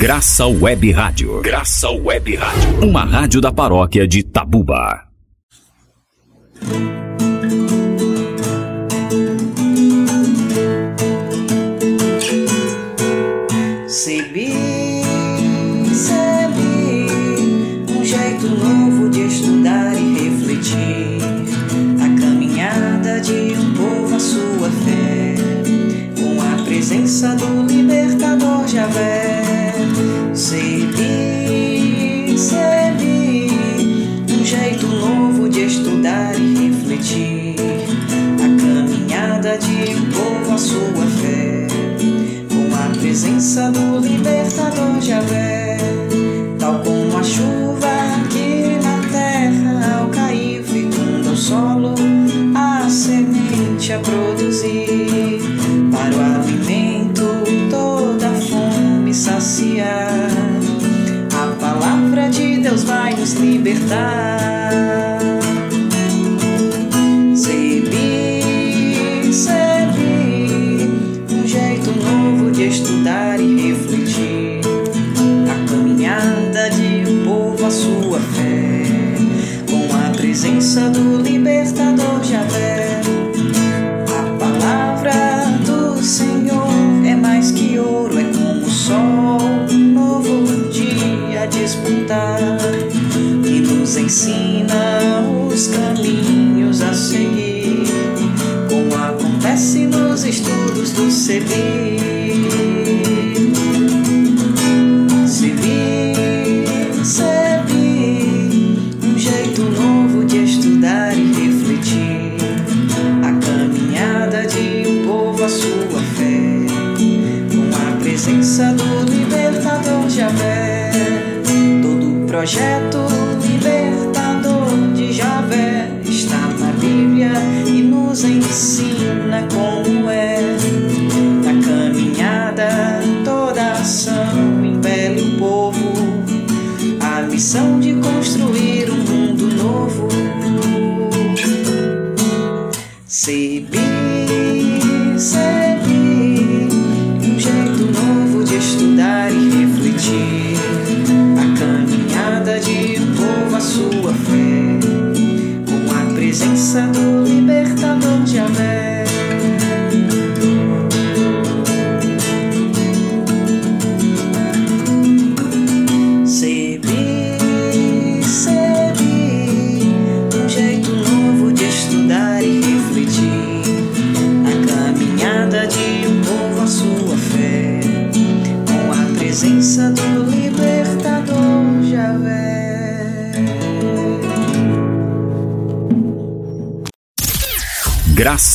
Graça Web Rádio. Graça Web Rádio. Uma rádio da paróquia de Tabuba. Sebi, sebi, um jeito novo de estudar e refletir. A caminhada de um povo, a sua fé, com a presença do libertador Javé. Do libertador Javé, tal como a chuva que na terra ao cair fecunda o solo, a semente a produzir, para o alimento toda a fome saciar. A palavra de Deus vai nos libertar.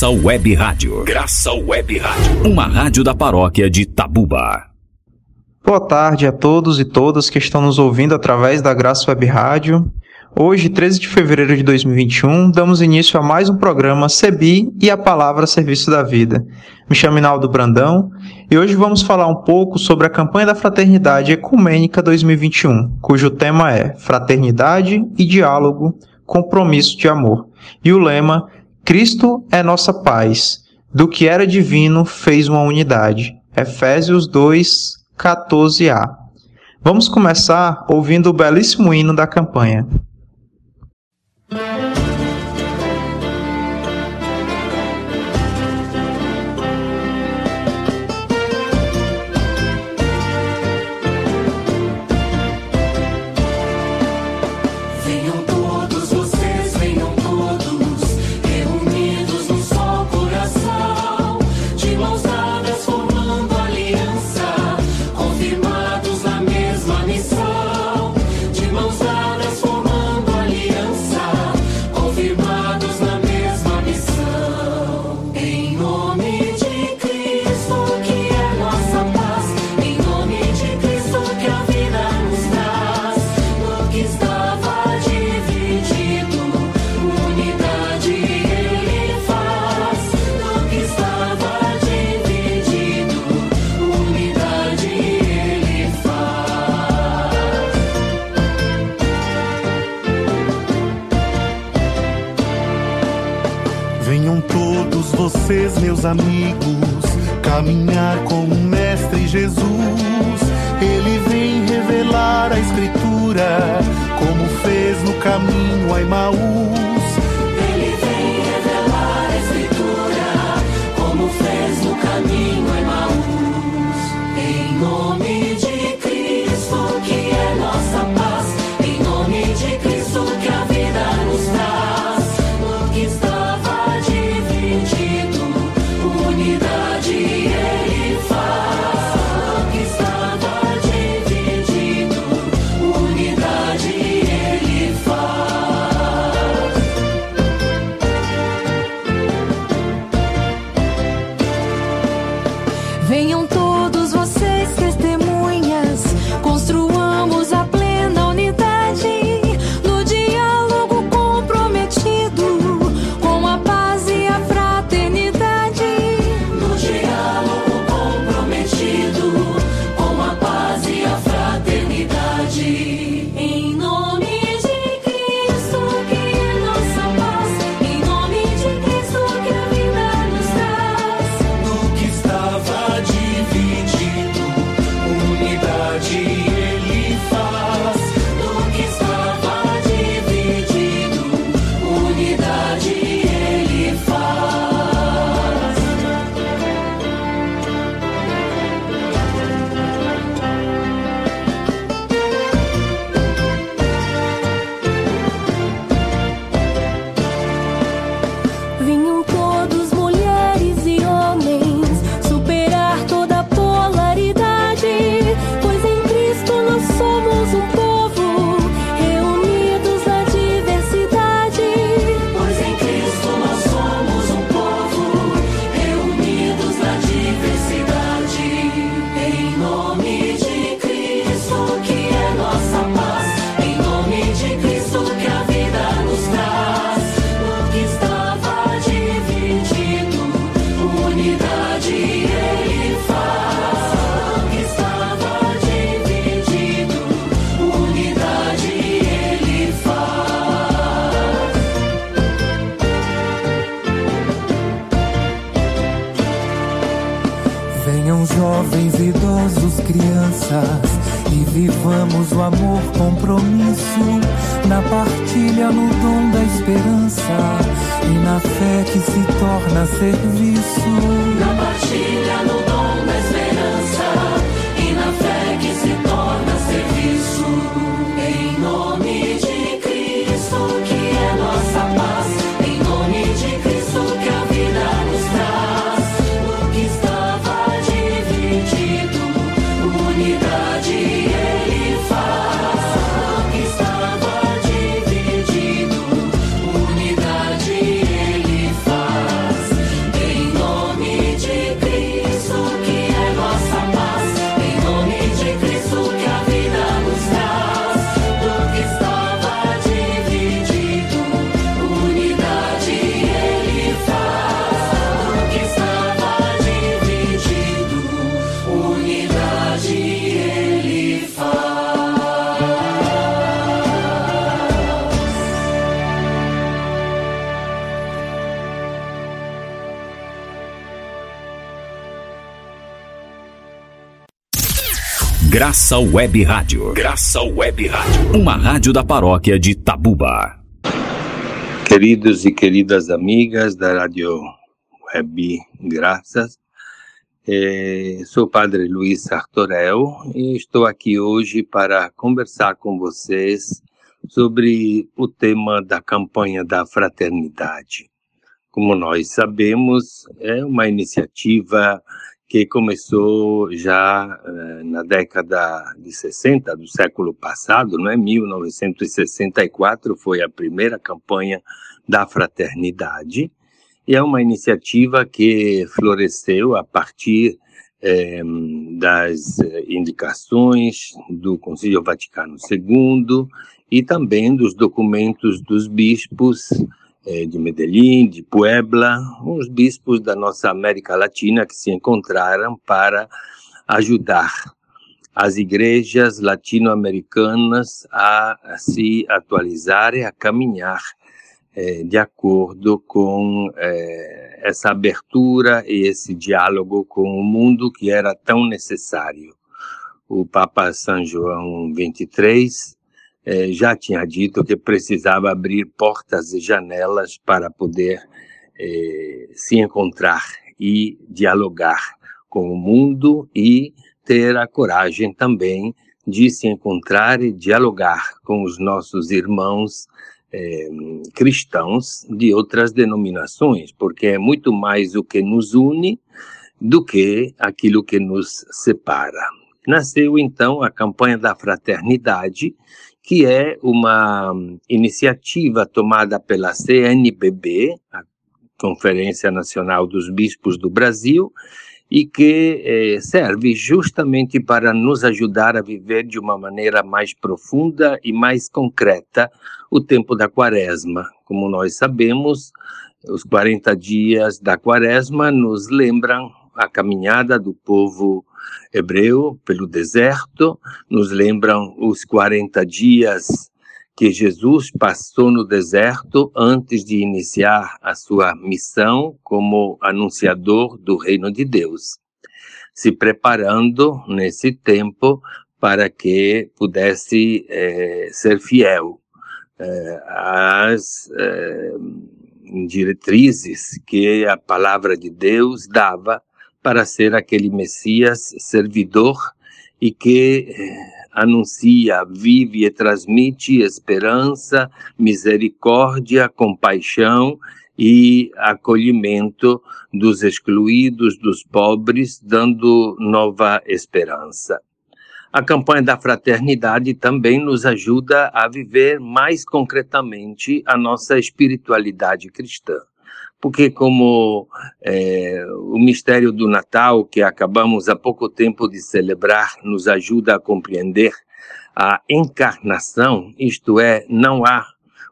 Graça Web Rádio. Graça Web Rádio. Uma rádio da paróquia de Tabuba. Boa tarde a todos e todas que estão nos ouvindo através da Graça Web Rádio. Hoje, 13 de fevereiro de 2021, damos início a mais um programa CEBI e a Palavra Serviço da Vida. Me chamo Inaldo Brandão e hoje vamos falar um pouco sobre a campanha da Fraternidade Ecumênica 2021, cujo tema é Fraternidade e Diálogo, Compromisso de Amor. E o lema Cristo é nossa paz, do que era divino fez uma unidade. Efésios 2, 14a. Vamos começar ouvindo o belíssimo hino da campanha. Amigos, caminhar Venham todos Graça Web Rádio. Graça Web Rádio. Uma rádio da paróquia de Tabuba. Queridos e queridas amigas da Rádio Web Graças, eh, sou o Padre Luiz Sartorel e estou aqui hoje para conversar com vocês sobre o tema da campanha da fraternidade. Como nós sabemos, é uma iniciativa que começou já eh, na década de 60 do século passado, não é? 1964 foi a primeira campanha da fraternidade e é uma iniciativa que floresceu a partir eh, das indicações do Concílio Vaticano II e também dos documentos dos bispos de Medellín, de Puebla, os bispos da nossa América Latina que se encontraram para ajudar as igrejas latino-americanas a, se atualizar e a caminhar eh, de acordo com eh, essa abertura e esse diálogo com o mundo que era tão necessário. O Papa São João XXIII eh, já tinha dito que precisava abrir portas e janelas para poder eh, se encontrar e dialogar com o mundo e ter a coragem também de se encontrar e dialogar com os nossos irmãos eh, cristãos de outras denominações, porque é muito mais o que nos une do que aquilo que nos separa. Nasceu então a campanha da fraternidade, que é uma iniciativa tomada pela CNBB, a Conferência Nacional dos Bispos do Brasil, e que eh, serve justamente para nos ajudar a viver de uma maneira mais profunda e mais concreta o tempo da quaresma. Como nós sabemos, os 40 dias da quaresma nos lembram a caminhada do povo hebreu pelo deserto, nos lembram os 40 dias que Jesus passou no deserto antes de iniciar a sua missão como anunciador do reino de Deus, se preparando nesse tempo para que pudesse eh, ser fiel eh, às eh, diretrizes que a palavra de Deus dava para ser aquele Messias servidor e que anuncia, vive e transmite esperança, misericórdia, compaixão e acolhimento dos excluídos, dos pobres, dando nova esperança. A campanha da fraternidade também nos ajuda a viver mais concretamente a nossa espiritualidade cristã porque como é, o mistério do Natal que acabamos há pouco tempo de celebrar nos ajuda a compreender a encarnação, isto é, não há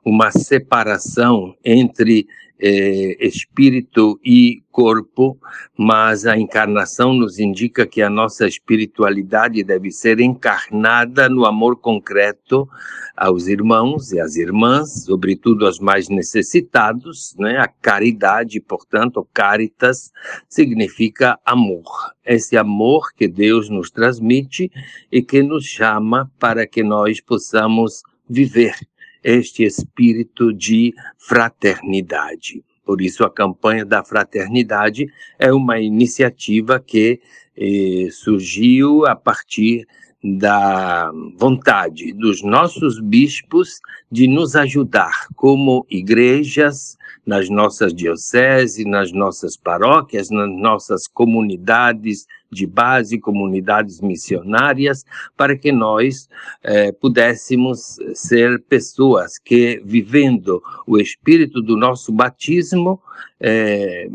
uma separação entre eh, espírito e corpo, mas a encarnação nos indica que a nossa espiritualidade deve ser encarnada no amor concreto aos irmãos e às irmãs, sobretudo aos mais necessitados, né? A caridade, portanto, caritas significa amor. Esse amor que Deus nos transmite e que nos chama para que nós possamos viver este espírito de fraternidade. Por isso, a campanha da fraternidade é uma iniciativa que eh, surgiu a partir da vontade dos nossos bispos de nos ajudar como igrejas nas nossas dioceses, nas nossas paróquias, nas nossas comunidades de base, comunidades missionárias, para que nós eh, pudéssemos ser pessoas que, vivendo o espírito do nosso batismo, eh,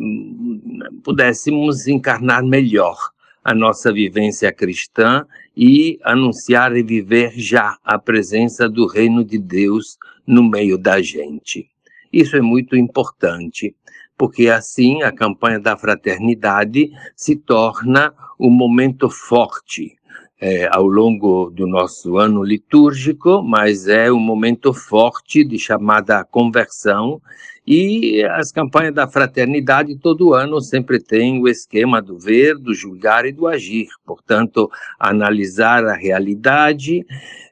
pudéssemos encarnar melhor a nossa vivência cristã e anunciar e viver já a presença do reino de Deus no meio da gente. Isso é muito importante, porque assim a campanha da fraternidade se torna um momento forte é, ao longo do nosso ano litúrgico, mas é um momento forte de chamada conversão e as campanhas da fraternidade todo ano sempre tem o esquema do ver, do julgar e do agir. Portanto, analisar a realidade,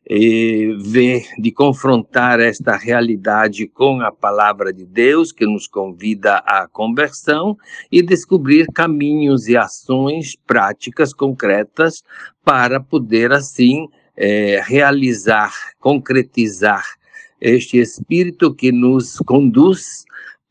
e ver, de confrontar esta realidade com a palavra de Deus, que nos convida à conversão, e descobrir caminhos e ações práticas, concretas, para poder, assim, eh, realizar, concretizar este espírito que nos conduz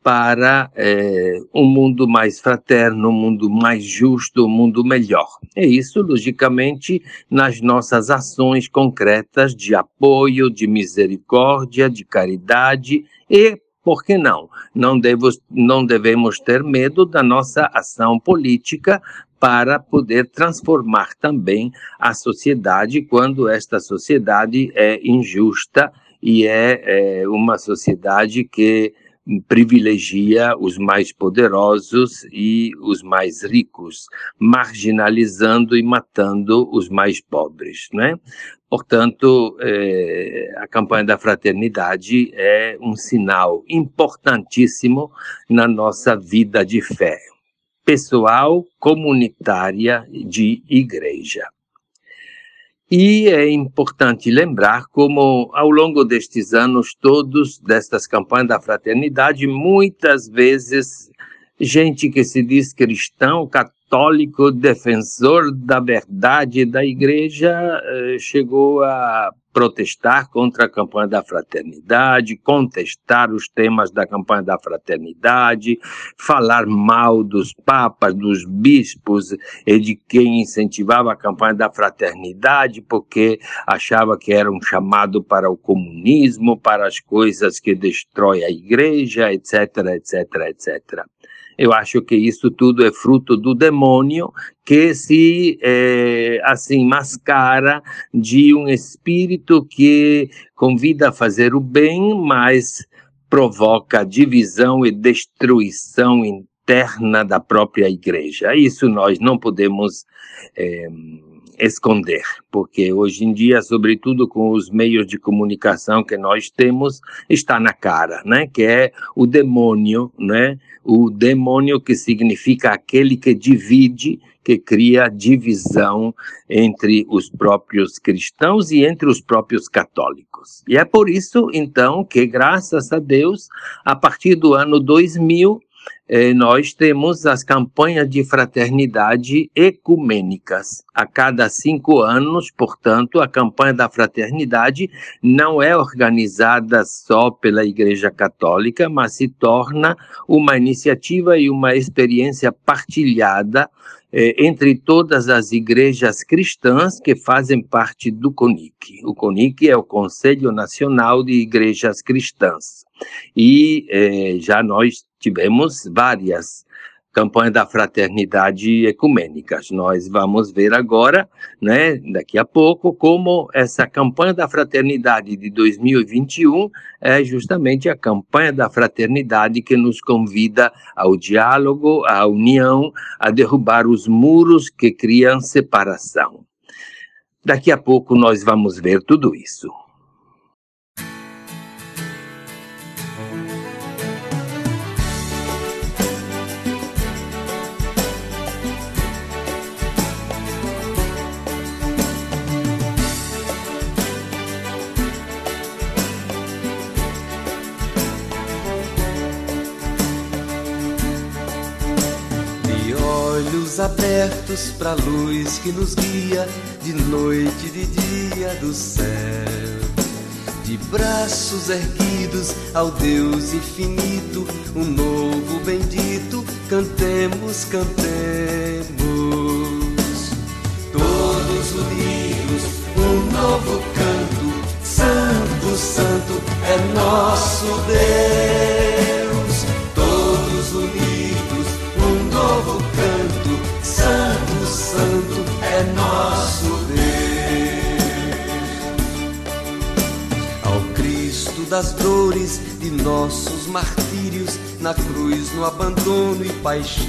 para eh, um mundo mais fraterno, um mundo mais justo, um mundo melhor. É isso, logicamente, nas nossas ações concretas de apoio, de misericórdia, de caridade e por que não? Não, devo, não devemos ter medo da nossa ação política para poder transformar também a sociedade quando esta sociedade é injusta e é, é uma sociedade que privilegia os mais poderosos e os mais ricos, marginalizando e matando os mais pobres, né? Portanto, eh, a campanha da fraternidade é um sinal importantíssimo na nossa vida de fé, pessoal, comunitária, de igreja. E é importante lembrar como, ao longo destes anos todos, destas campanhas da fraternidade, muitas vezes, gente que se diz cristão, católico, defensor da verdade da igreja, eh, chegou a protestar contra a campanha da fraternidade, contestar os temas da campanha da fraternidade, falar mal dos papas, dos bispos e de quem incentivava a campanha da fraternidade, porque achava que era um chamado para o comunismo, para as coisas que destrói a igreja, etc, etc, etc. Eu acho que isso tudo é fruto do demônio que se, eh, assim, mascara de um espírito que convida a fazer o bem, mas provoca divisão e destruição interna da própria igreja. Isso nós não podemos eh, esconder, porque hoje em dia, sobretudo com os meios de comunicação que nós temos, está na cara, né? Que é o demônio, né? O demônio que significa aquele que divide, que cria divisão entre os próprios cristãos e entre os próprios católicos. E é por isso, então, que graças a Deus, a partir do ano 2000, eh, nós temos as campanhas de fraternidade ecumênicas. A cada cinco anos, portanto, a campanha da fraternidade não é organizada só pela Igreja Católica, mas se torna uma iniciativa e uma experiência partilhada eh, entre todas as igrejas cristãs que fazem parte do CONIC. O CONIC é o Conselho Nacional de Igrejas Cristãs. E eh, já nós tivemos várias campanhas da fraternidade ecumênicas. Nós vamos ver agora, né, daqui a pouco, como essa campanha da fraternidade de 2021 é justamente a campanha da fraternidade que nos convida ao diálogo, à união, a derrubar os muros que criam separação. Daqui a pouco nós vamos ver tudo isso. Abertos pra luz que nos guia de noite e de dia do céu. De braços erguidos ao Deus infinito, um novo bendito, cantemos, cantemos. Todos unidos, um novo canto, Santo, Santo é nosso Deus. Todos unidos, um novo canto, é nosso Deus. Ao Cristo das dores de nossos martírios, na cruz, no abandono e paixão.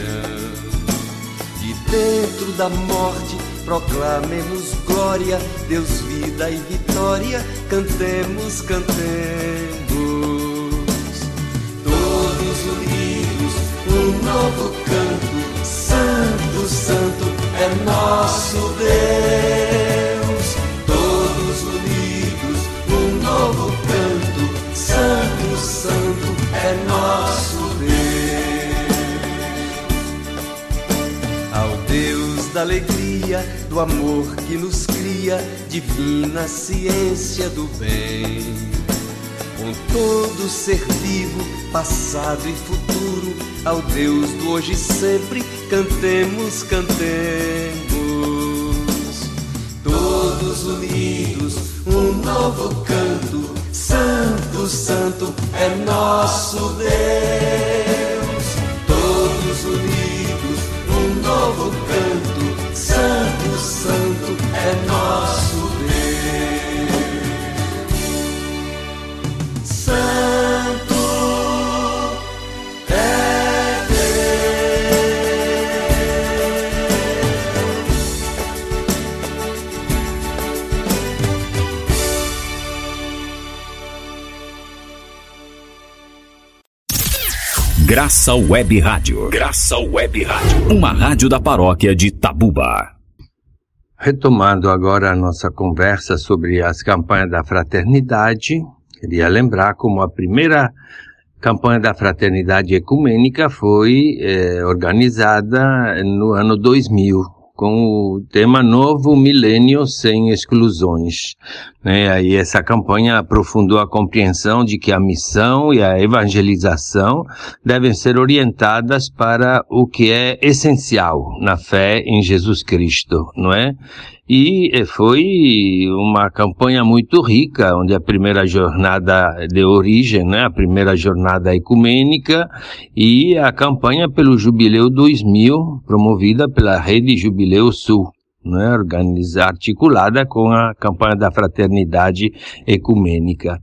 De dentro da morte, proclamemos glória, Deus, vida e vitória, cantemos, cantemos. Todos unidos, um novo canto, Santo, Santo é nosso Deus. Todos unidos, um novo canto, Santo, Santo é nosso Deus. Ao Deus da alegria, do amor que nos cria, divina ciência do bem. Com todo ser vivo, passado e futuro, ao Deus do hoje e sempre, cantemos, cantemos. Todos unidos, um novo canto, Santo, Santo é nosso Deus. Todos unidos, um novo canto, Graça Web Rádio. Graça Web Rádio. Uma rádio da paróquia de Tabuba. Retomando agora a nossa conversa sobre as campanhas da fraternidade, queria lembrar como a primeira campanha da fraternidade ecumênica foi eh, organizada no ano 2000, com o tema Novo Milênio Sem Exclusões. Né? Aí essa campanha aprofundou a compreensão de que a missão e a evangelização devem ser orientadas para o que é essencial na fé em Jesus Cristo, não é? E foi uma campanha muito rica, onde a primeira jornada de origem, né, a primeira jornada ecumênica e a campanha pelo Jubileu 2000, promovida pela Rede Jubileu Sul, né, organizada, articulada com a campanha da fraternidade ecumênica.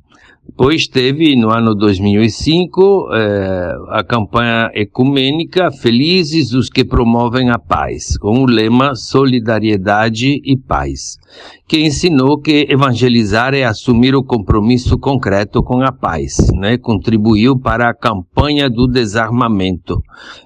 Depois teve, no ano 2005, eh, a campanha ecumênica Felizes os que promovem a paz, com o lema Solidariedade e Paz, que ensinou que evangelizar é assumir o compromisso concreto com a paz, né? contribuiu para a campanha do desarmamento.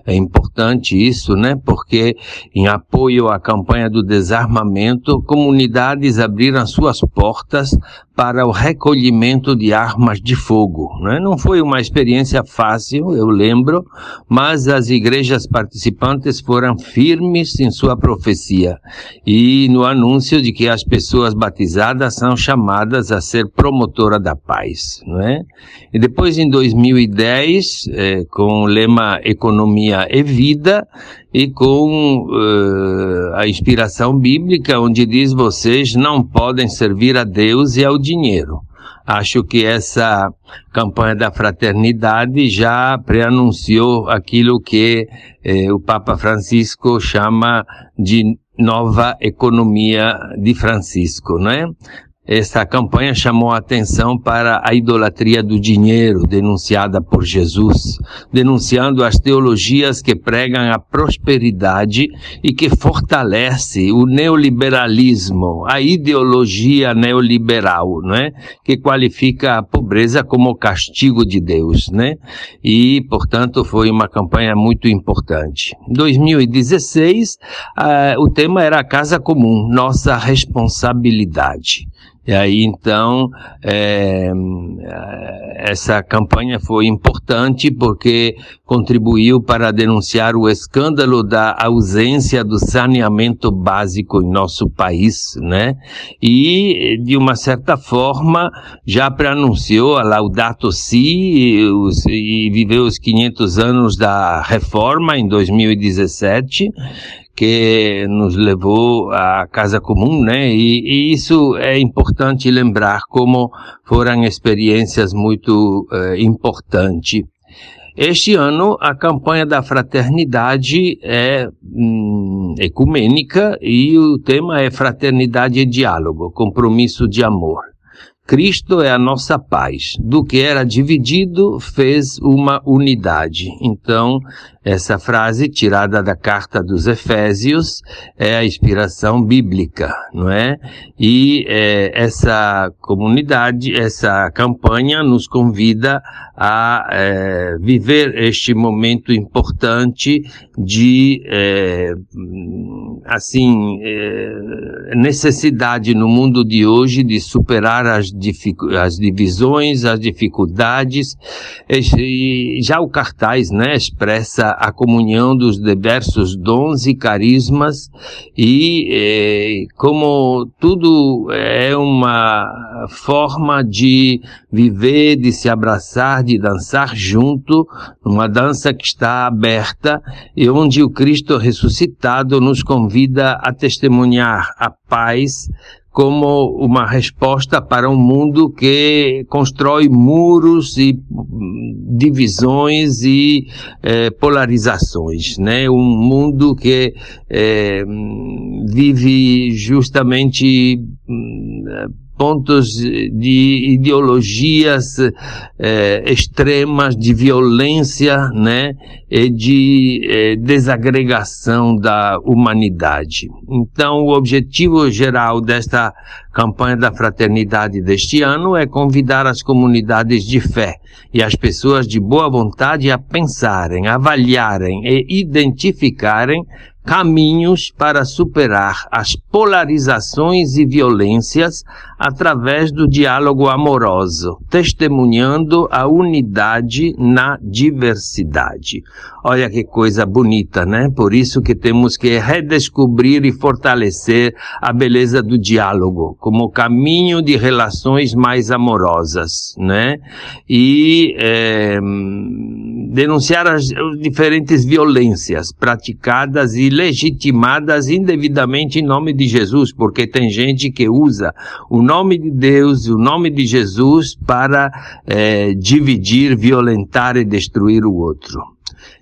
É importante isso, né? porque em apoio à campanha do desarmamento, comunidades abriram suas portas para o recolhimento de armas de fogo. Né? Não foi uma experiência fácil, eu lembro, mas as igrejas participantes foram firmes em sua profecia e no anúncio de que as pessoas batizadas são chamadas a ser promotora da paz. Não é? E depois, em 2010, eh, com o lema Economia e Vida, e com uh, a inspiração bíblica, onde diz: vocês não podem servir a Deus e ao dinheiro. Acho que essa campanha da fraternidade já preanunciou aquilo que eh, o Papa Francisco chama de nova economia de Francisco, não é? Essa campanha chamou a atenção para a idolatria do dinheiro denunciada por Jesus, denunciando as teologias que pregam a prosperidade e que fortalece o neoliberalismo, a ideologia neoliberal, né? Que qualifica a pobreza como castigo de Deus, né? E, portanto, foi uma campanha muito importante. Em 2016, ah, o tema era a casa comum, nossa responsabilidade. E aí, então, é, essa campanha foi importante porque contribuiu para denunciar o escândalo da ausência do saneamento básico em nosso país, né? E, de uma certa forma, já preanunciou a Laudato Si e, os, e viveu os 500 anos da reforma em 2017 que nos levou à casa comum, né? E, e, isso é importante lembrar como foram experiências muito eh, importantes. Este ano a campanha da fraternidade é hum, ecumênica e o tema é fraternidade e diálogo, compromisso de amor. Cristo é a nossa paz. Do que era dividido, fez uma unidade. Então, essa frase, tirada da carta dos Efésios, é a inspiração bíblica, não é? E é, essa comunidade, essa campanha nos convida a é, viver este momento importante de, é, assim, é, necessidade no mundo de hoje de superar as, as divisões, as dificuldades. E já o cartaz, né, expressa a comunhão dos diversos dons e carismas e eh, como tudo é uma forma de viver, de se abraçar, de dançar junto, uma dança que está aberta e onde o Cristo ressuscitado nos convida a testemunhar a paz como uma resposta para um mundo que constrói muros e divisões e eh, polarizações, né? Um mundo que eh, vive justamente pontos de ideologias eh, extremas de violência, né, e de eh, desagregação da humanidade. Então, o objetivo geral desta campanha da fraternidade deste ano é convidar as comunidades de fé e as pessoas de boa vontade a pensarem, avaliarem e identificarem caminhos para superar as polarizações e violências através do diálogo amoroso, testemunhando a unidade na diversidade. Olha que coisa bonita, né? Por isso que temos que redescobrir e fortalecer a beleza do diálogo como caminho de relações mais amorosas, né? E eh, denunciar as diferentes violências praticadas e legitimadas indevidamente em nome de Jesus, porque tem gente que usa o nome de Deus, o nome de Jesus para eh, dividir, violentar e destruir o outro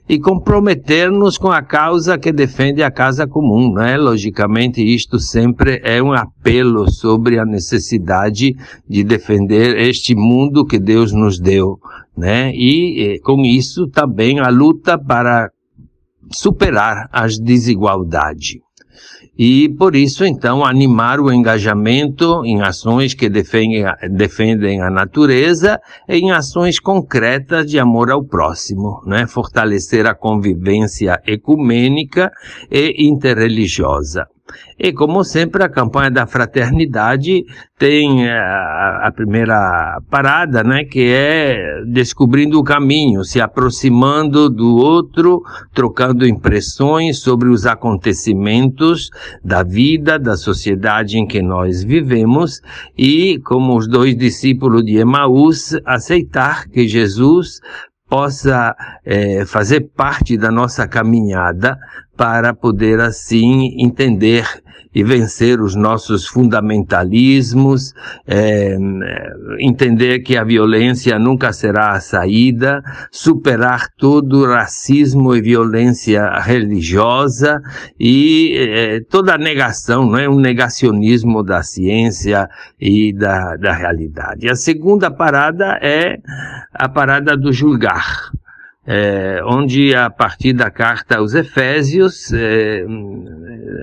e comprometer-nos com a causa que defende a casa comum, né? Logicamente, isto sempre é um apelo sobre a necessidade de defender este mundo que Deus nos deu, né? E eh, com isso também a luta para superar as desigualdades. E por isso, então, animar o engajamento em ações que defendem, defendem a natureza em ações concretas de amor ao próximo, né? fortalecer a convivência ecumênica e interreligiosa. E como sempre, a campanha da fraternidade tem eh, a, primeira parada, né, que é descobrindo o caminho, se aproximando do outro, trocando impressões sobre os acontecimentos da vida, da sociedade em que nós vivemos e, como os dois discípulos de Emaús, aceitar que Jesus possa é, fazer parte da nossa caminhada para poder assim entender e vencer os nossos fundamentalismos, é, entender que a violência nunca será a saída, superar todo o racismo e violência religiosa e é, toda a negação, não é um negacionismo da ciência e da, da realidade. A segunda parada é a parada do julgar é, onde a partir da carta aos Efésios é,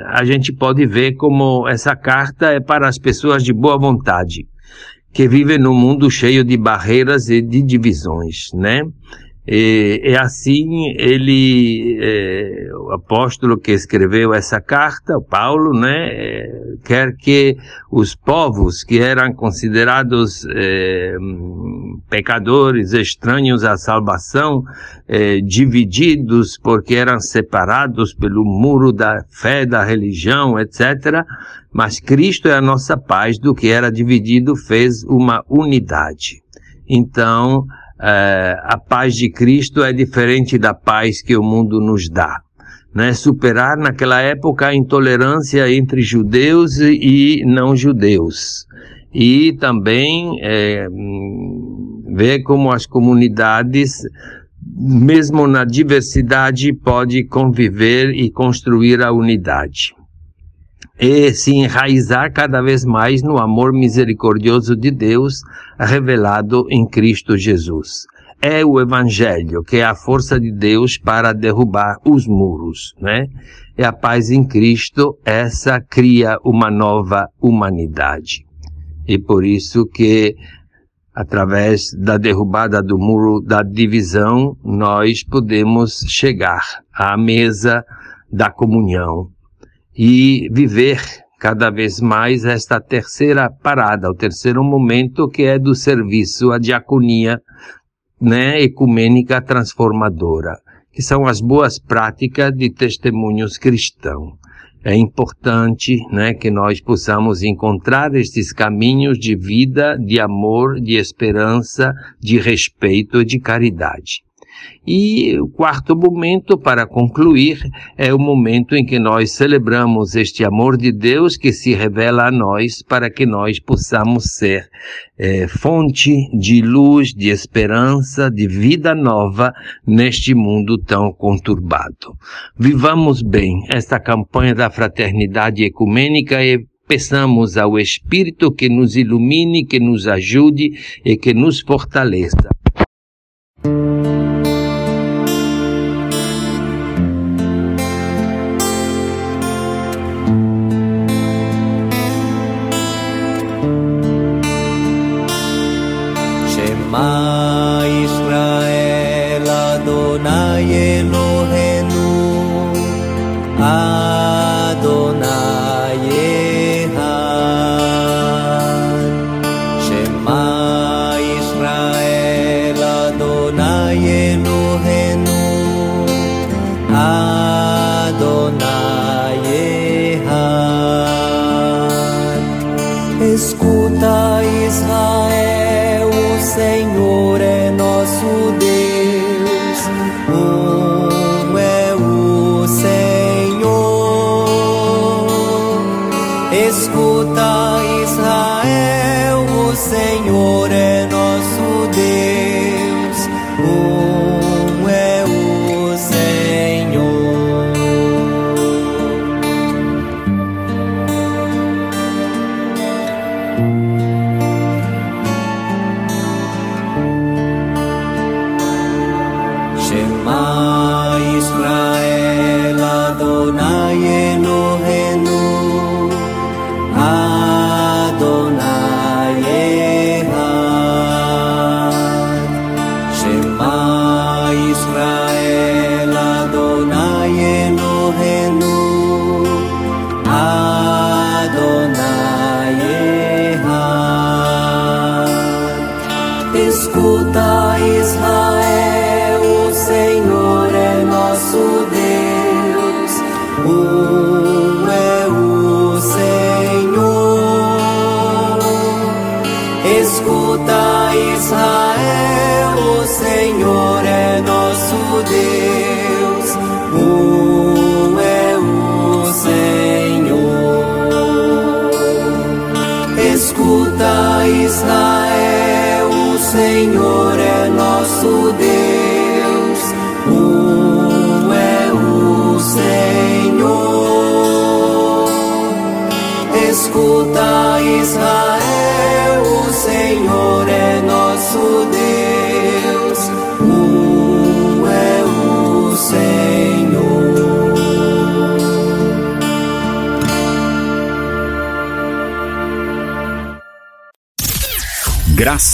a gente pode ver como essa carta é para as pessoas de boa vontade que vivem num mundo cheio de barreiras e de divisões, né? E, e assim ele, é, o apóstolo que escreveu essa carta, Paulo, né, é, quer que os povos que eram considerados é, pecadores, estranhos à salvação, divididos porque eram separados pelo muro da fé, da religião, etc. Mas Cristo é a nossa paz, do que era dividido fez uma unidade. Então, é, a paz de Cristo é diferente da paz que o mundo nos dá. Né? Superar naquela época a intolerância entre judeus e não judeus. E também é, ver como as comunidades, mesmo na diversidade, pode conviver e construir a unidade e se enraizar cada vez mais no amor misericordioso de Deus revelado em Cristo Jesus. É o Evangelho que é a força de Deus para derrubar os muros, né? É a paz em Cristo, essa cria uma nova humanidade. E por isso que através da derrubada do muro da divisão, nós podemos chegar à mesa da comunhão, e viver cada vez mais esta terceira parada, o terceiro momento que é do serviço, a diaconia, né, ecumênica transformadora, que são as boas práticas de testemunhos cristãos. É importante, né, que nós possamos encontrar estes caminhos de vida, de amor, de esperança, de respeito e de caridade. E o quarto momento, para concluir, é o momento em que nós celebramos este amor de Deus que se revela a nós para que nós possamos ser é, fonte de luz, de esperança, de vida nova neste mundo tão conturbado. Vivamos bem esta campanha da fraternidade ecumênica e peçamos ao Espírito que nos ilumine, que nos ajude e que nos fortaleça.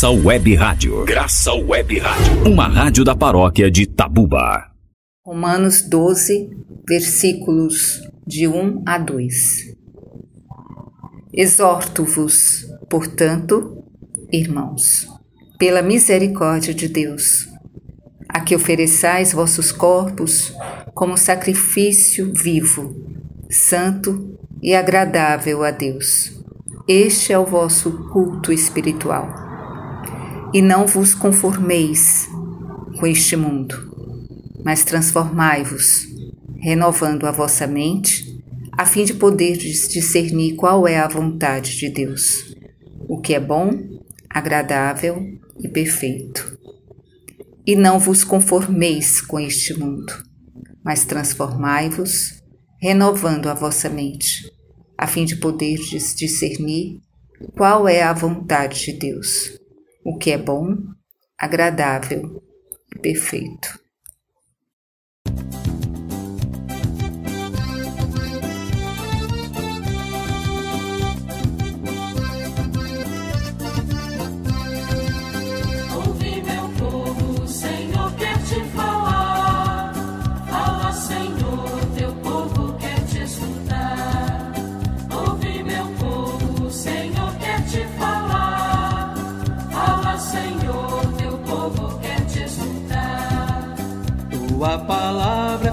Graça Web Rádio. Graça Web Rádio. Uma rádio da paróquia de Tabuba. Romanos 12, versículos de 1 a 2. Exorto-vos, portanto, irmãos, pela misericórdia de Deus, a que ofereçais vossos corpos como sacrifício vivo, santo e agradável a Deus. Este é o vosso culto espiritual. E não vos conformeis com este mundo, mas transformai-vos, renovando a vossa mente, a fim de poderdes discernir qual é a vontade de Deus, o que é bom, agradável e perfeito. E não vos conformeis com este mundo, mas transformai-vos, renovando a vossa mente, a fim de poderdes discernir qual é a vontade de Deus, o que é bom, agradável e perfeito.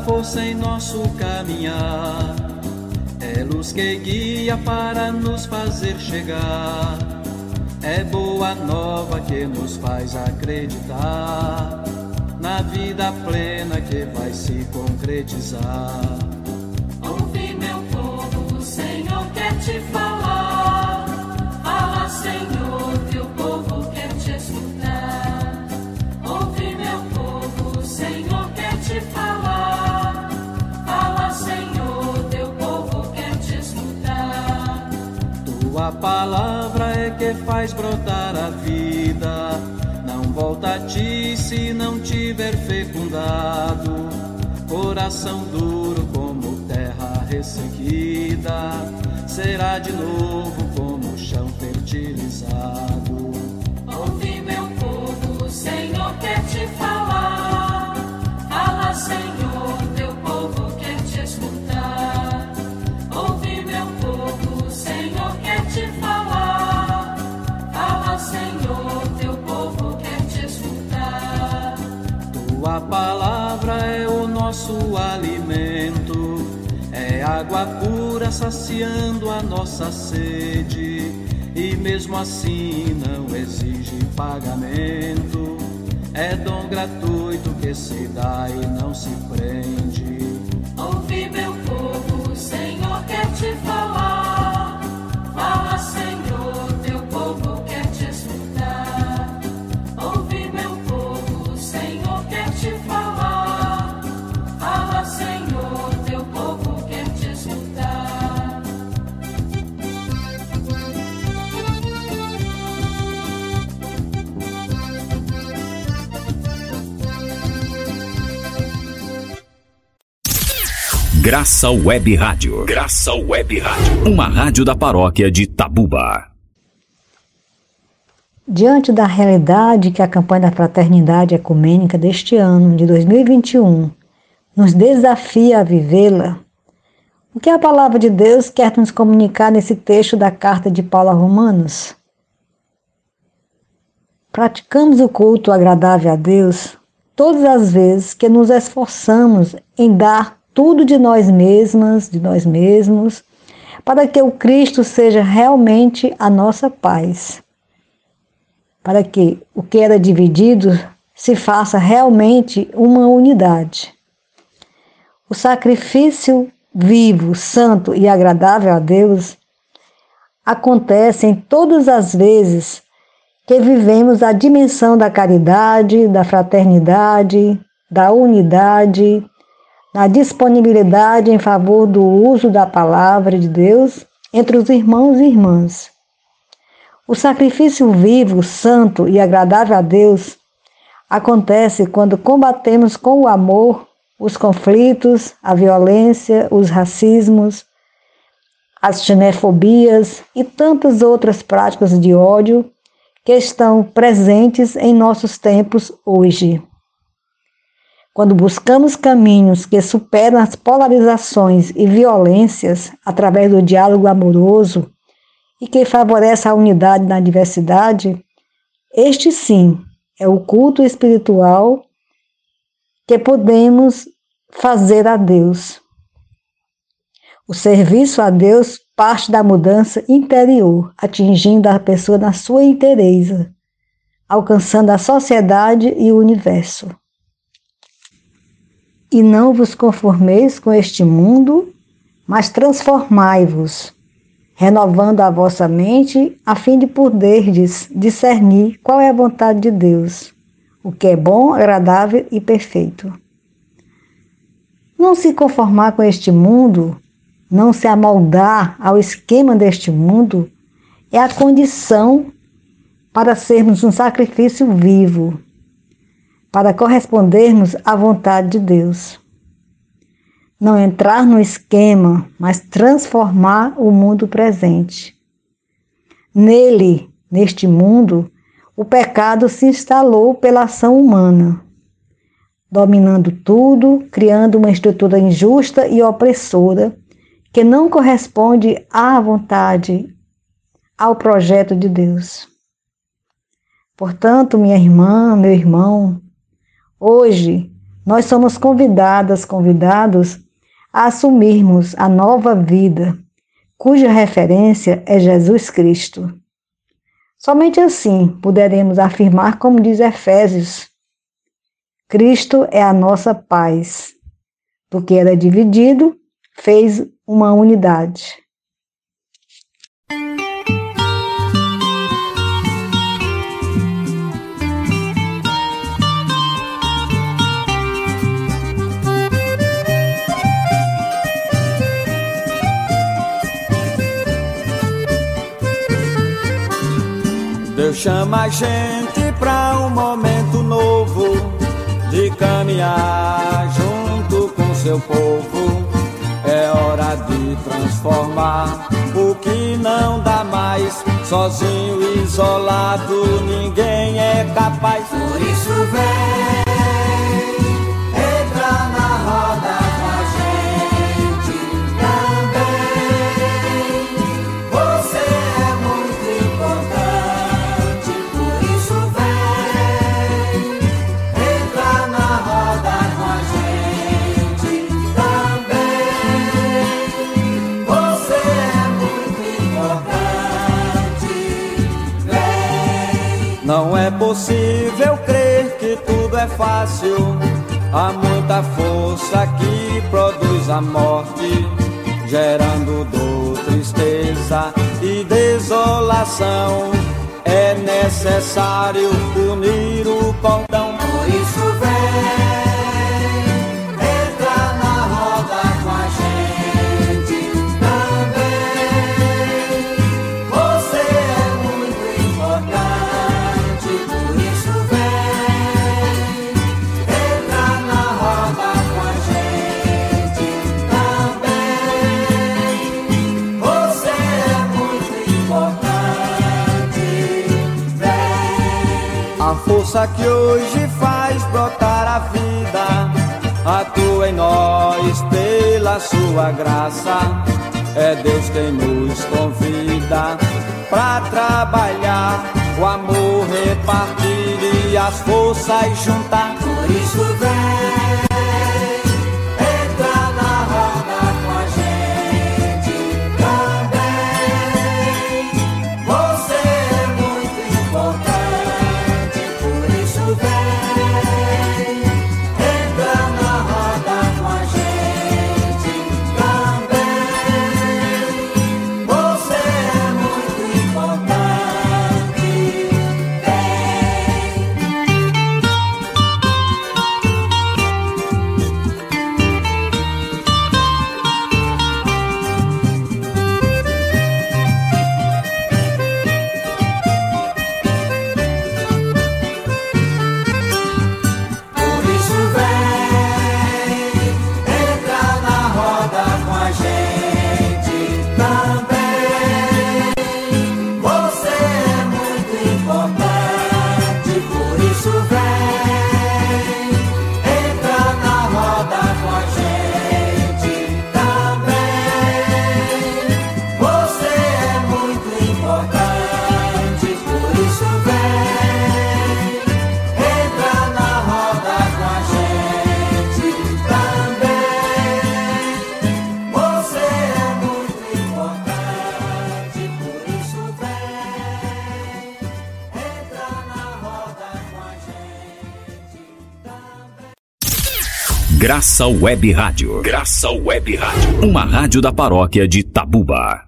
Força em nosso caminhar, é luz que guia para nos fazer chegar. É boa nova que nos faz acreditar na vida plena que vai se concretizar. Que faz brotar a vida. Não volta a ti se não tiver fecundado. Coração duro como terra ressequida. Será de novo como chão fertilizado. Ouve meu povo, o Senhor quer te falar. Fala, Senhor, alimento, é água pura saciando a nossa sede e mesmo assim não exige pagamento. É dom gratuito que se dá e não se prende. Ouve meu povo, o Senhor quer te falar. Graça Web Rádio. Graça Web Rádio. Uma rádio da paróquia de Tabuba. Diante da realidade que a campanha da Fraternidade Ecumênica deste ano, de 2021, nos desafia a vivê-la, o que a palavra de Deus quer nos comunicar nesse texto da carta de Paulo a Romanos? Praticamos o culto agradável a Deus todas as vezes que nos esforçamos em dar tudo de nós mesmas, de nós mesmos, para que o Cristo seja realmente a nossa paz. Para que o que era dividido se faça realmente uma unidade. O sacrifício vivo, santo e agradável a Deus acontece em todas as vezes que vivemos a dimensão da caridade, da fraternidade, da unidade, na disponibilidade em favor do uso da palavra de Deus entre os irmãos e irmãs. O sacrifício vivo, santo e agradável a Deus acontece quando combatemos com o amor os conflitos, a violência, os racismos, as xenofobias e tantas outras práticas de ódio que estão presentes em nossos tempos hoje. Quando buscamos caminhos que superam as polarizações e violências através do diálogo amoroso e que favorece a unidade na diversidade, este sim é o culto espiritual que podemos fazer a Deus. O serviço a Deus parte da mudança interior, atingindo a pessoa na sua inteireza, alcançando a sociedade e o universo. E não vos conformeis com este mundo, mas transformai-vos, renovando a vossa mente, a fim de poderdes discernir qual é a vontade de Deus, o que é bom, agradável e perfeito. Não se conformar com este mundo, não se amoldar ao esquema deste mundo, é a condição para sermos um sacrifício vivo, para correspondermos à vontade de Deus. Não entrar no esquema, mas transformar o mundo presente. Nele, neste mundo, o pecado se instalou pela ação humana, dominando tudo, criando uma estrutura injusta e opressora que não corresponde à vontade, ao projeto de Deus. Portanto, minha irmã, meu irmão, Hoje, nós somos convidadas, convidados a assumirmos a nova vida, cuja referência é Jesus Cristo. Somente assim poderemos afirmar, como diz Efésios, Cristo é a nossa paz. Do que era dividido, fez uma unidade. Deus chama a gente pra um momento novo de caminhar junto com seu povo. É hora de transformar o que não dá mais. Sozinho, isolado, ninguém é capaz. Por isso vem, é fácil. Há muita força que produz a morte, gerando dor, tristeza e desolação. É necessário unir o cordão. Força que hoje faz brotar a vida atua em nós pela sua graça. É Deus quem nos convida pra trabalhar, o amor repartir e as forças juntar. Por isso vem, Graça Web Rádio. Graça Web Rádio. Uma rádio da paróquia de Tabuba.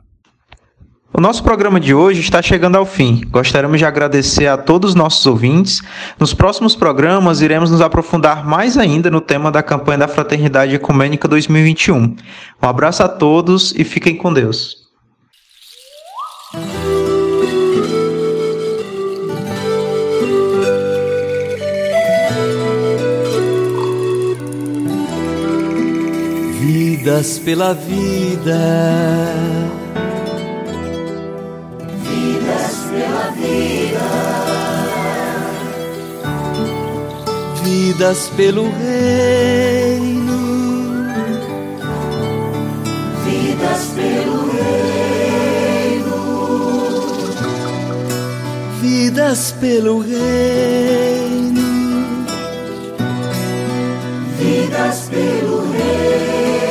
O nosso programa de hoje está chegando ao fim. Gostaríamos de agradecer a todos os nossos ouvintes. Nos próximos programas, iremos nos aprofundar mais ainda no tema da campanha da Fraternidade Ecumênica 2021. Um abraço a todos e fiquem com Deus. Vidas pela vida, Vidas pela vida, vidas pelo reino, vidas pelo reino, vidas pelo reino, vidas pelo reino.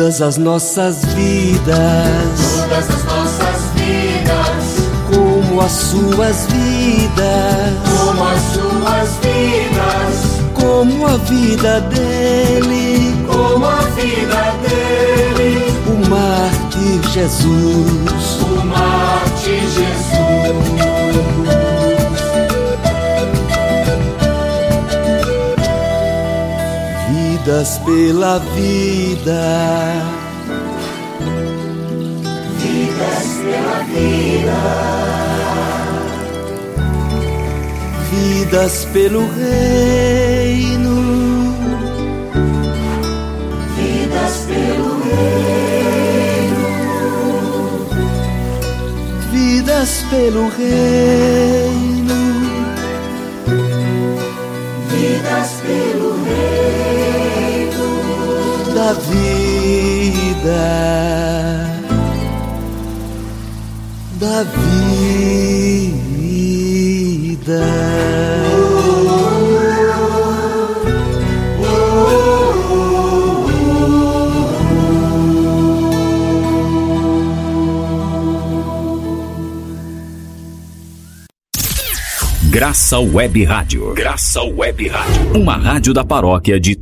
Todas as nossas vidas, Todas as nossas vidas, como as suas vidas, como as suas vidas, como a vida dele, como a vida dele, o mártir Jesus. o Marte Jesus. Vidas pela vida, Vidas pela vida, vidas pelo reino, vidas pelo reino, vidas pelo reino, vida da vida. Graça Web Rádio. Graça Web Rádio. Uma rádio da paróquia de